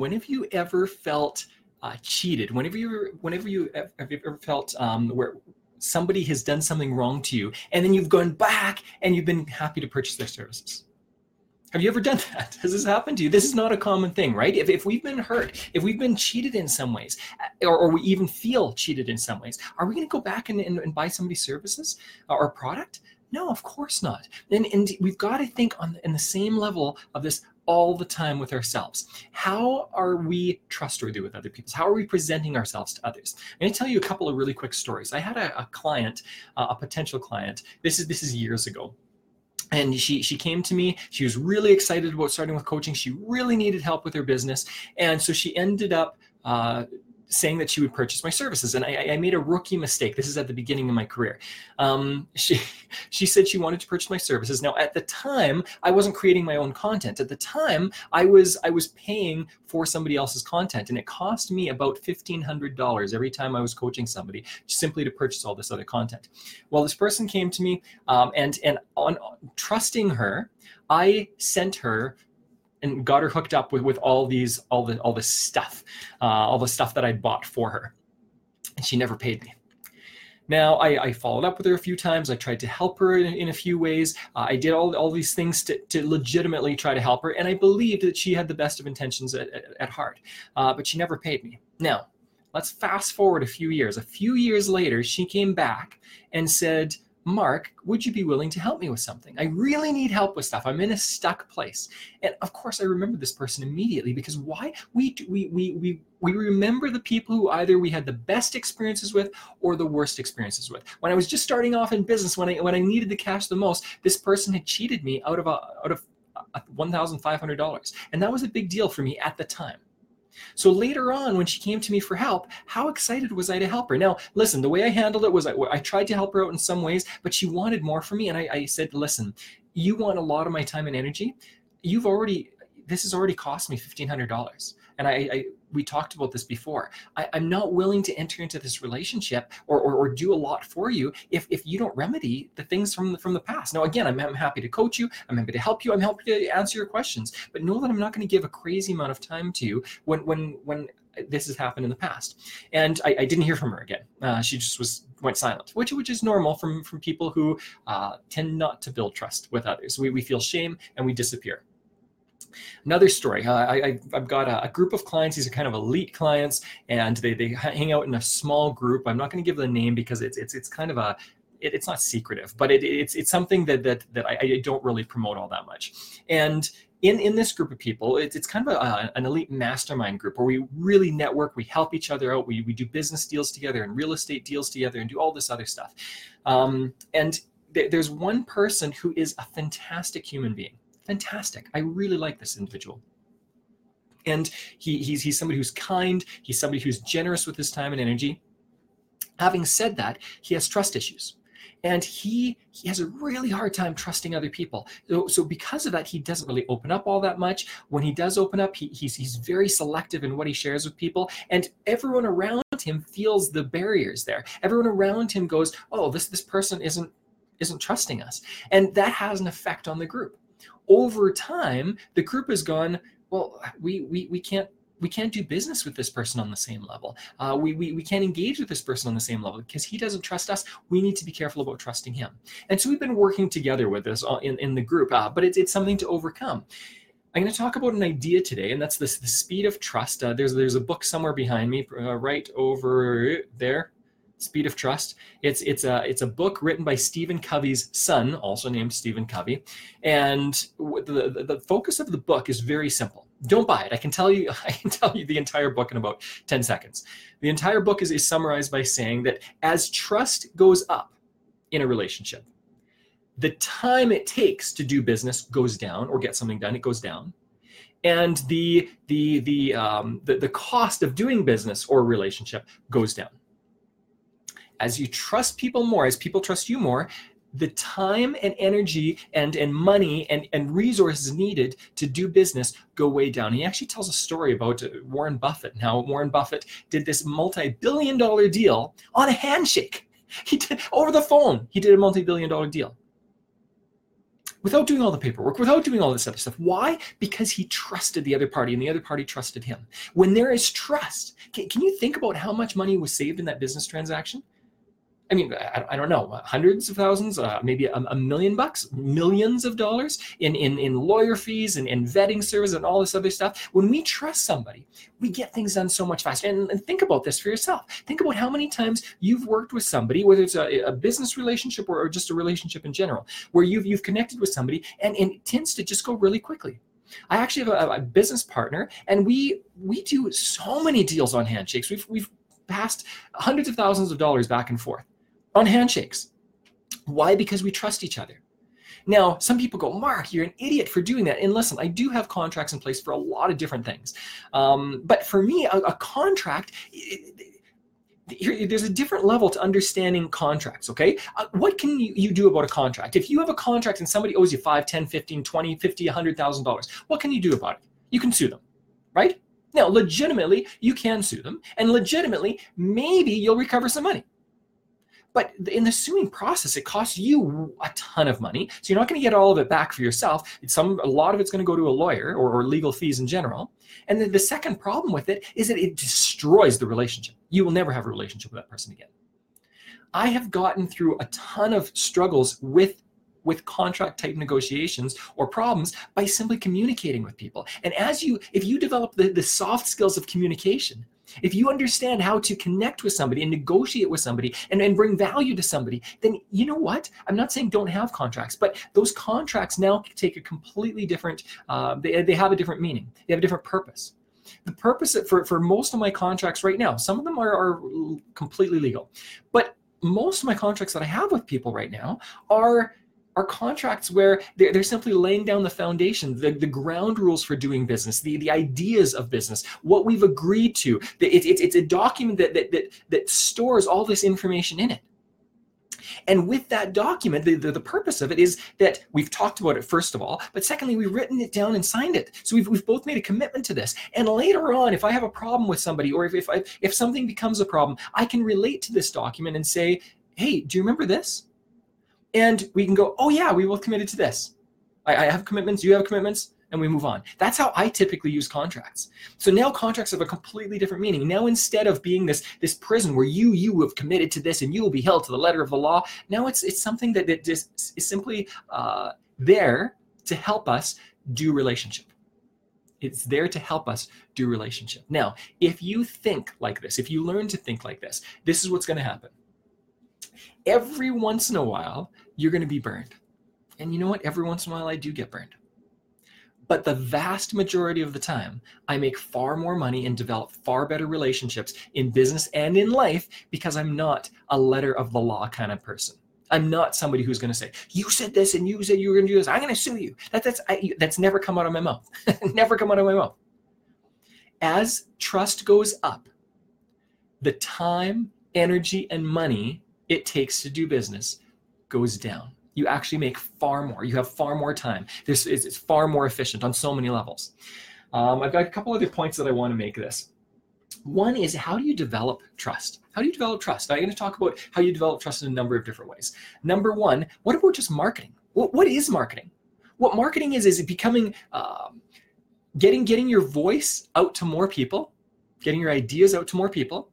whenever you ever felt uh, cheated, whenever you whenever you have you ever felt um, where somebody has done something wrong to you, and then you've gone back and you've been happy to purchase their services. Have you ever done that? Has this happened to you? This is not a common thing, right? If, if we've been hurt, if we've been cheated in some ways, uh, or, or we even feel cheated in some ways, are we going to go back and, and, and buy somebody's services or product? No, of course not. And, and we've got to think on in the same level of this all the time with ourselves. How are we trustworthy with other people? How are we presenting ourselves to others? I'm going to tell you a couple of really quick stories. I had a, a client, uh, a potential client. This is this is years ago and she she came to me she was really excited about starting with coaching she really needed help with her business and so she ended up uh, saying that she would purchase my services. And I, I, made a rookie mistake. This is at the beginning of my career. Um, she, she said she wanted to purchase my services. Now, at the time, I wasn't creating my own content. At the time, I was I was paying for somebody else's content, and it cost me about fifteen hundred dollars every time I was coaching somebody simply to purchase all this other content. Well, this person came to me, um, and and on trusting her, I sent her and got her hooked up with, with all these all the all this stuff uh, all the stuff that i bought for her and she never paid me now I, I, followed up with her a few times. I tried to help her in, in a few ways. Uh, I did all, all these things to, to legitimately try to help her, and I believed that she had the best of intentions at, at, at heart. Uh, but she never paid me. Now, let's fast forward a few years. A few years later, she came back and said, Mark, would you be willing to help me with something? I really need help with stuff. I'm in a stuck place. And of course, I remember this person immediately because why? We, we, we, we, we remember the people who either we had the best experiences with or the worst experiences with. When I was just starting off in business, when I, when I needed the cash the most, this person had cheated me out of, a, out of $1,500. And that was a big deal for me at the time. So later on, when she came to me for help, how excited was I to help her? Now, listen, the way I handled it was I, I tried to help her out in some ways, but she wanted more from me. And I, I said, listen, you want a lot of my time and energy. You've already, this has already cost me $1,500 and I, I we talked about this before. I, am not willing to enter into this relationship or, or, or, do a lot for you if, if you don't remedy the things from the, from the past. Now, again, I'm, I'm happy to coach you. I'm happy to help you. I'm happy to answer your questions. But know that I'm not going to give a crazy amount of time to you when when when this has happened in the past. And I, I didn't hear from her again. Uh, she just was went silent, which which is normal from from people who uh, tend not to build trust with others. We we feel shame and we disappear. Another story. Uh, I, have got a, a, group of clients. These are kind of elite clients, and they, they hang out in a small group. I'm not going to give the name because it's it's it's kind of a it, it's not secretive, but it, it's it's something that that that I, I, don't really promote all that much. And in in this group of people, it's it's kind of a, an elite mastermind group where we really network, we help each other out, we we do business deals together and real estate deals together, and do all this other stuff. Um, and th- there's one person who is a fantastic human being fantastic. I really like this individual. And he, he's, he's somebody who's kind, he's somebody who's generous with his time and energy. Having said that, he has trust issues. And he he has a really hard time trusting other people. So, so because of that he doesn't really open up all that much. When he does open up he, he's he's very selective in what he shares with people. And everyone around him feels the barriers there. Everyone around him goes oh this this person isn't isn't trusting us. And that has an effect on the group over time, the group has gone, well, we, we, we can't we can't do business with this person on the same level. Uh, we, we, we can't engage with this person on the same level because he doesn't trust us. We need to be careful about trusting him. And so we've been working together with this in, in the group, uh, but it's, it's something to overcome. I'm going to talk about an idea today, and that's this the speed of trust. Uh, there's there's a book somewhere behind me, uh, right over there. Speed of Trust. It's it's a it's a book written by Stephen Covey's son, also named Stephen Covey, and the, the, the focus of the book is very simple. Don't buy it. I can tell you I can tell you the entire book in about 10 seconds. The entire book is, is summarized by saying that as trust goes up in a relationship, the time it takes to do business goes down or get something done, it goes down and the the the um, the, the cost of doing business or relationship goes down as you trust people more, as people trust you more, the time and energy and, and money and, and resources needed to do business go way down. He actually tells a story about uh, Warren Buffett and how Warren Buffett did this multi-billion dollar deal on a handshake. He did over the phone. He did a multi-billion dollar deal. without doing all the paperwork, without doing all this other stuff. Why? Because he trusted the other party and the other party trusted him. When there is trust, can, can you think about how much money was saved in that business transaction? I mean, I, don't know, hundreds of thousands, uh, maybe a, a, million bucks, millions of dollars in, in, in lawyer fees and, and vetting service and all this other stuff. When we trust somebody, we get things done so much faster. And, and think about this for yourself. Think about how many times you've worked with somebody, whether it's a, a business relationship or, or, just a relationship in general, where you've, you've connected with somebody and, and it tends to just go really quickly. I actually have a, a, business partner, and we we do so many deals on handshakes. We've we've passed hundreds of thousands of dollars back and forth on handshakes. Why? Because we trust each other. Now, some people go, Mark, you're an idiot for doing that. And listen, I do have contracts in place for a lot of different things. Um, but for me, a, a contract, it, here, there's a different level to understanding contracts okay uh, what can you, you do about a contract if you have a contract and somebody owes you 5 10 15 20 50 100000 dollars what can you do about it you can sue them right now legitimately you can sue them and legitimately maybe you'll recover some money but in the suing process, it costs you a ton of money. So you're not going to get all of it back for yourself. It's some a lot of it's going to go to a lawyer or, or legal fees in general. And then the second problem with it is that it destroys the relationship. You will never have a relationship with that person again. I have gotten through a ton of struggles with with contract type negotiations or problems by simply communicating with people. And as you, if you develop the, the soft skills of communication, if you understand how to connect with somebody and negotiate with somebody and, and bring value to somebody, then you know what? I'm not saying don't have contracts, but those contracts now take a completely different, uh, they, they have a different meaning, they have a different purpose. The purpose for, for most of my contracts right now, some of them are, are completely legal, but most of my contracts that I have with people right now are are contracts where they're, they're simply laying down the foundation, the, the ground rules for doing business, the, the ideas of business, what we've agreed to. It, it, it's a document that, that, that, that stores all this information in it. And with that document, the, the, the, purpose of it is that we've talked about it, first of all, but secondly, we've written it down and signed it. So we've, we've both made a commitment to this. And later on, if I have a problem with somebody or if, if, I, if something becomes a problem, I can relate to this document and say, hey, do you remember this? And we can go, oh yeah, we both committed to this. I, I have commitments, you have commitments, and we move on. That's how I typically use contracts. So now contracts have a completely different meaning. Now instead of being this this prison where you you have committed to this and you will be held to the letter of the law, now it's it's something that, that just is simply uh, there to help us do relationship. It's there to help us do relationship. Now, if you think like this, if you learn to think like this, this is what's going to happen every once in a while, you're going to be burned. And you know what? Every once in a while, I do get burned. But the vast majority of the time, I make far more money and develop far better relationships in business and in life because I'm not a letter of the law kind of person. I'm not somebody who's going to say, "You said this and you said you were going to do this. I'm going to sue you." That, that's I, that's never come out of my mouth. never come out of my mouth. As trust goes up, the time, energy, and money it takes to do business goes down. You actually make far more. You have far more time. This is it's far more efficient on so many levels. Um, I've got a couple other points that I want to make this. One is how do you develop trust? How do you develop trust? I'm going to talk about how you develop trust in a number of different ways. Number one, what about just marketing? What, what is marketing? What marketing is is it becoming um, getting getting your voice out to more people, getting your ideas out to more people,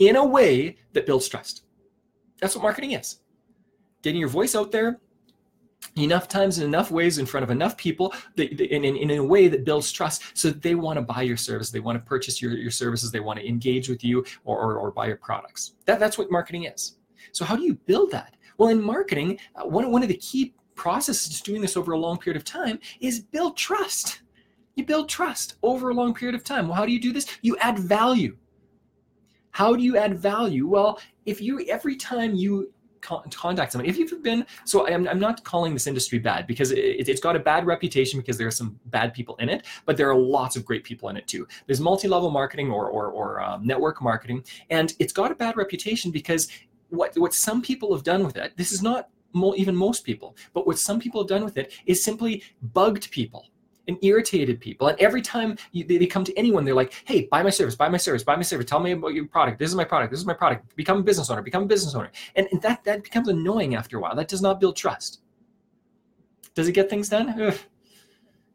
in a way that builds trust. That's what marketing is. Getting your voice out there enough times in enough ways in front of enough people that, in, in, in a way that builds trust so they want to buy your service, they want to purchase your, your services, they want to engage with you or, or, or buy your products. That, that's what marketing is. So how do you build that? Well, in marketing, uh, one, one of the key processes doing this over a long period of time is build trust. You build trust over a long period of time. Well, how do you do this? You add value. How do you add value? Well, if you every time you contact someone if you've been so i'm, I'm not calling this industry bad because it, has got a bad reputation because there are some bad people in it but there are lots of great people in it too there's multi-level marketing or or, or um, network marketing and it's got a bad reputation because what what some people have done with it this is not mo- even most people but what some people have done with it is simply bugged people and irritated people. And every time you, they, they, come to anyone, they're like, hey, buy my service, buy my service, buy my service. Tell me about your product. This is my product. This is my product. Become a business owner. Become a business owner. And, and that, that becomes annoying after a while. That does not build trust. Does it get things done? Ugh.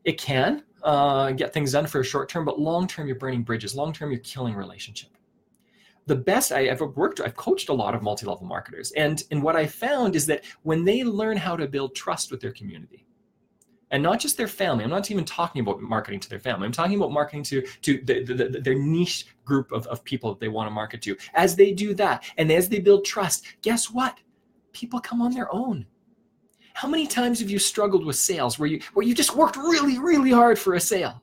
It can uh, get things done for a short term, but long term, you're burning bridges. Long term, you're killing relationship. The best I ever worked, I've coached a lot of multi level marketers. And, and what I found is that when they learn how to build trust with their community, and not just their family. I'm not even talking about marketing to their family. I'm talking about marketing to to the, the, the, their niche group of, of people that they want to market to. As they do that, and as they build trust, guess what? People come on their own. How many times have you struggled with sales where you where you just worked really, really hard for a sale?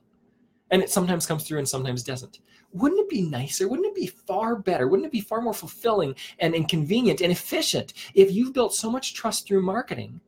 And it sometimes comes through and sometimes doesn't. Wouldn't it be nicer? Wouldn't it be far better? Wouldn't it be far more fulfilling and, and convenient and efficient if you've built so much trust through marketing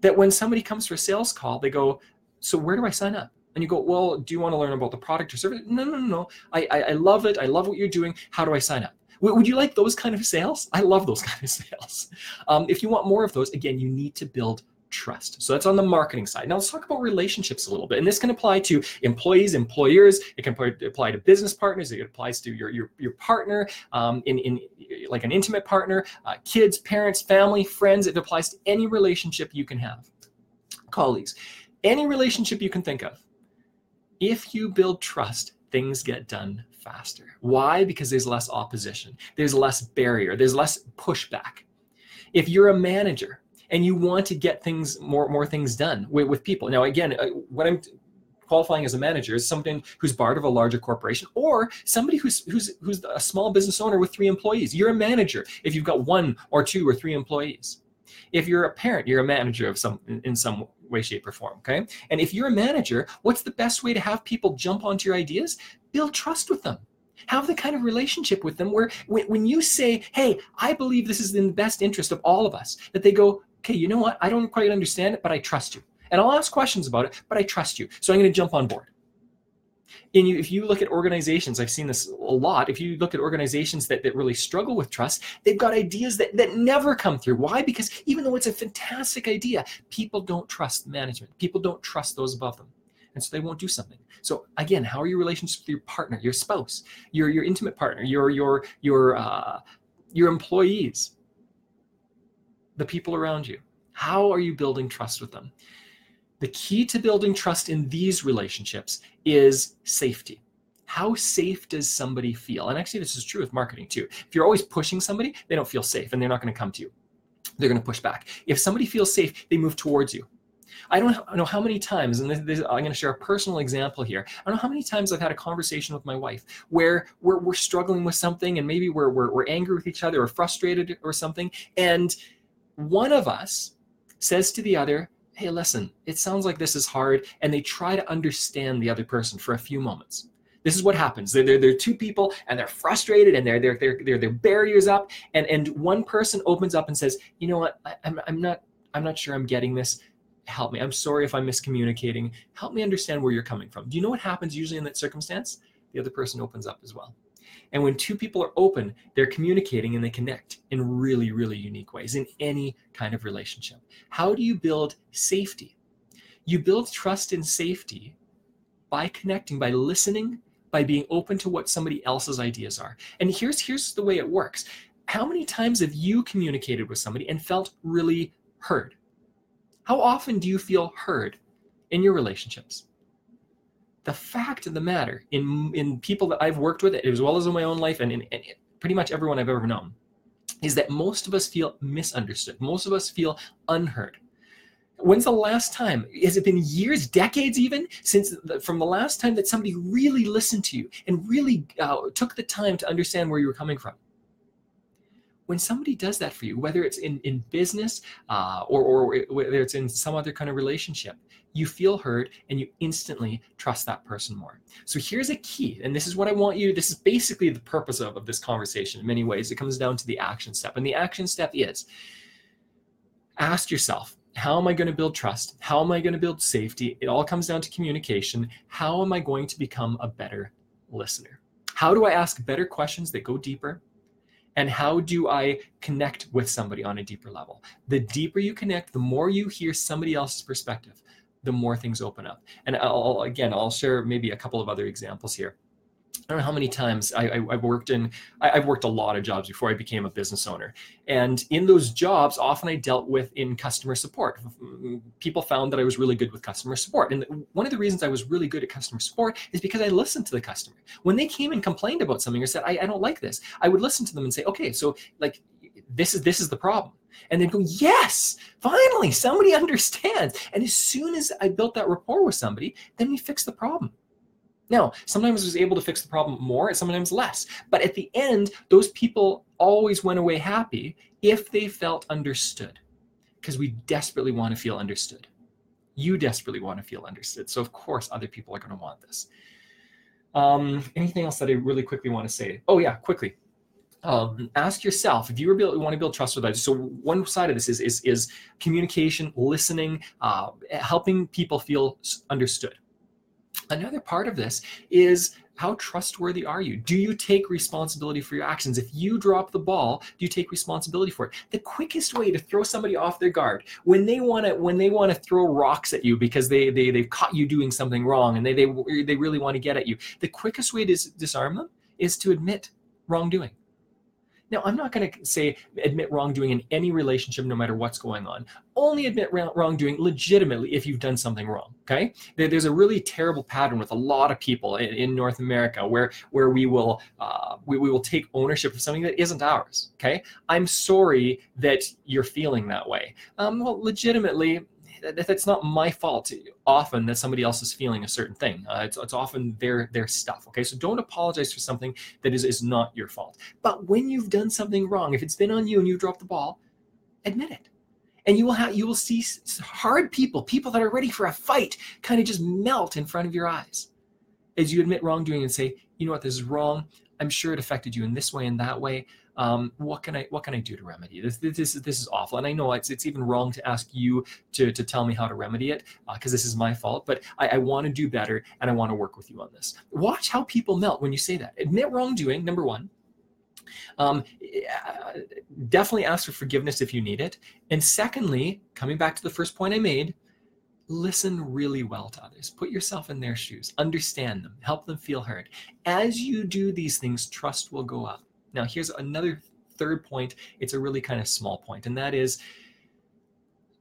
that when somebody comes for a sales call, they go, So where do I sign up? And you go, Well, do you want to learn about the product or service? No, no, no. I, I, I love it. I love what you're doing. How do I sign up? Would you like those kind of sales? I love those kind of sales. Um, if you want more of those, again, you need to build trust. So that's on the marketing side. Now let's talk about relationships a little bit. And this can apply to employees, employers. It can apply to business partners. It applies to your your, your partner, um, in, in like an intimate partner, uh, kids, parents, family, friends. It applies to any relationship you can have, colleagues, any relationship you can think of. If you build trust, things get done faster. Why? Because there's less opposition, there's less barrier, there's less pushback. If you're a manager and you want to get things more more things done with, with people, now again, uh, what I'm qualifying as a manager is somebody who's part of a larger corporation or somebody who's who's who's a small business owner with three employees. You're a manager if you've got one or two or three employees. If you're a parent, you're a manager of some in some way, shape, or form. Okay. And if you're a manager, what's the best way to have people jump onto your ideas? Build trust with them. Have the kind of relationship with them where when, when you say, Hey, I believe this is in the best interest of all of us, that they go, Okay, you know what? I don't quite understand it, but I trust you. And I'll ask questions about it, but I trust you. So I'm going to jump on board. And you, if you look at organizations, I've seen this a lot. If you look at organizations that, that really struggle with trust, they've got ideas that, that never come through. Why? Because even though it's a fantastic idea, people don't trust management. People don't trust those above them and so they won't do something. So again, how are your relationships with your partner, your spouse, your your intimate partner, your your your uh, your employees, the people around you? How are you building trust with them? The key to building trust in these relationships is safety. How safe does somebody feel? And actually, this is true with marketing too. If you're always pushing somebody, they don't feel safe and they're not going to come to you. They're going to push back. If somebody feels safe, they move towards you. I don't know how many times, and this, this, I'm going to share a personal example here. I don't know how many times I've had a conversation with my wife where we're, we're struggling with something and maybe we're, we're, we're angry with each other or frustrated or something. And one of us says to the other, Hey, listen, it sounds like this is hard. And they try to understand the other person for a few moments. This is what happens. They're, they're, they're two people and they're frustrated and they're, they're, they're, they're, their barriers up. And, and one person opens up and says, you know what, I, I'm, I'm not, I'm not sure I'm getting this help me. I'm sorry if I'm miscommunicating. Help me understand where you're coming from. Do you know what happens usually in that circumstance? The other person opens up as well. And when two people are open, they're communicating and they connect in really, really unique ways in any kind of relationship. How do you build safety? You build trust and safety by connecting, by listening, by being open to what somebody else's ideas are. And here's here's the way it works. How many times have you communicated with somebody and felt really heard? How often do you feel heard in your relationships? The fact of the matter, in, in people that I've worked with, as well as in my own life, and in, in pretty much everyone I've ever known, is that most of us feel misunderstood. Most of us feel unheard. When's the last time? Has it been years, decades even, since the, from the last time that somebody really listened to you and really uh, took the time to understand where you were coming from? When somebody does that for you, whether it's in, in business uh, or, or whether it's in some other kind of relationship, you feel heard and you instantly trust that person more. So here's a key, and this is what I want you, this is basically the purpose of, of this conversation in many ways. It comes down to the action step. And the action step is ask yourself, how am I going to build trust? How am I going to build safety? It all comes down to communication. How am I going to become a better listener? How do I ask better questions that go deeper? And how do I connect with somebody on a deeper level? The deeper you connect, the more you hear somebody else's perspective, the more things open up. And I'll again, I'll share maybe a couple of other examples here. I don't know how many times I, I, have worked in, I, have worked a lot of jobs before I became a business owner. And in those jobs, often I dealt with in customer support. People found that I was really good with customer support. And one of the reasons I was really good at customer support is because I listened to the customer. When they came and complained about something or said, I, I don't like this, I would listen to them and say, okay, so like, this is, this is the problem. And they'd go, yes, finally, somebody understands. And as soon as I built that rapport with somebody, then we fixed the problem. Now, sometimes was able to fix the problem more, and sometimes less. But at the end, those people always went away happy if they felt understood, because we desperately want to feel understood. You desperately want to feel understood. So, of course, other people are going to want this. Um, anything else that I really quickly want to say? Oh, yeah, quickly. Um, ask yourself if you want to build trust with others. So one side of this is is, is communication, listening, uh, helping people feel understood. Another part of this is how trustworthy are you? Do you take responsibility for your actions? If you drop the ball, do you take responsibility for it? The quickest way to throw somebody off their guard when they want to when they want to throw rocks at you because they they they've caught you doing something wrong and they they they really want to get at you. The quickest way to disarm them is to admit wrongdoing. Now, I'm not going to say admit wrongdoing in any relationship, no matter what's going on. Only admit wrongdoing legitimately if you've done something wrong. Okay, there's a really terrible pattern with a lot of people in, North America where where we will uh, we, we will take ownership of something that isn't ours. Okay, I'm sorry that you're feeling that way. Um, well, legitimately, that's not my fault often that somebody else is feeling a certain thing. Uh, it's, it's often their their stuff okay? So don't apologize for something that is, is not your fault. But when you've done something wrong if it's been on you and you dropped the ball admit it. And you will have you will see hard people people that are ready for a fight kind of just melt in front of your eyes. As you admit wrongdoing and say you know what? This is wrong. I'm sure it affected you in this way and that way um, what can I what can I do to remedy this? This, this is this is awful, and I know it's it's even wrong to ask you to to tell me how to remedy it because uh, this is my fault. But I, I want to do better, and I want to work with you on this. Watch how people melt when you say that. Admit wrongdoing, number one. Um, definitely ask for forgiveness if you need it. And secondly, coming back to the first point I made, listen really well to others. Put yourself in their shoes, understand them, help them feel heard. As you do these things, trust will go up. Now, here's another third point. It's a really kind of small point, and that is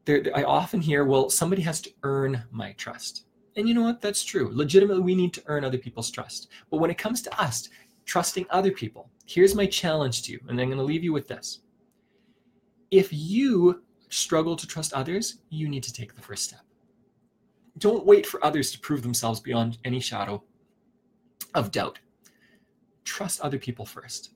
there, I often hear, well, somebody has to earn my trust. And you know what? That's true. Legitimately, we need to earn other people's trust. But when it comes to us trusting other people, here's my challenge to you, and I'm going to leave you with this. If you struggle to trust others, you need to take the first step. Don't wait for others to prove themselves beyond any shadow of doubt. Trust other people first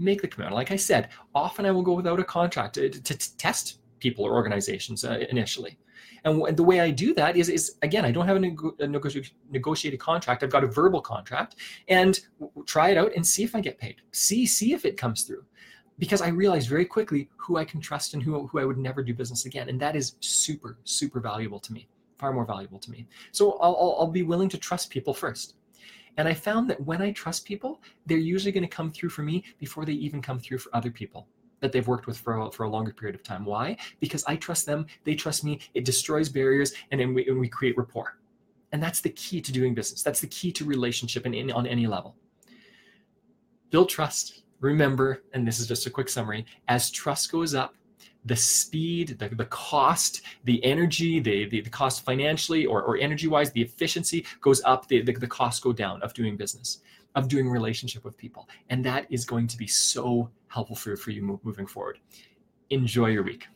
make the commitment. Like I said, often I will go without a contract to, to, to test people or organizations uh, initially. And the way I do that is, is again, I don't have a, nego- a negotiated contract. I've got a verbal contract, and try it out and see if I get paid. See see if it comes through, because I realize very quickly who I can trust and who who I would never do business again, and that is super super valuable to me, far more valuable to me. So I'll I'll, I'll be willing to trust people first. And I found that when I trust people, they're usually going to come through for me before they even come through for other people that they've worked with for a, for a longer period of time. Why? Because I trust them, they trust me, it destroys barriers, and then we, and we create rapport. And that's the key to doing business. That's the key to relationship and in, on any level. Build trust. Remember, and this is just a quick summary, as trust goes up, the speed, the, the cost, the energy, the, the, the cost financially or, or energy wise, the efficiency goes up, the, the, the costs go down of doing business, of doing relationship with people. And that is going to be so helpful for, for you moving forward. Enjoy your week.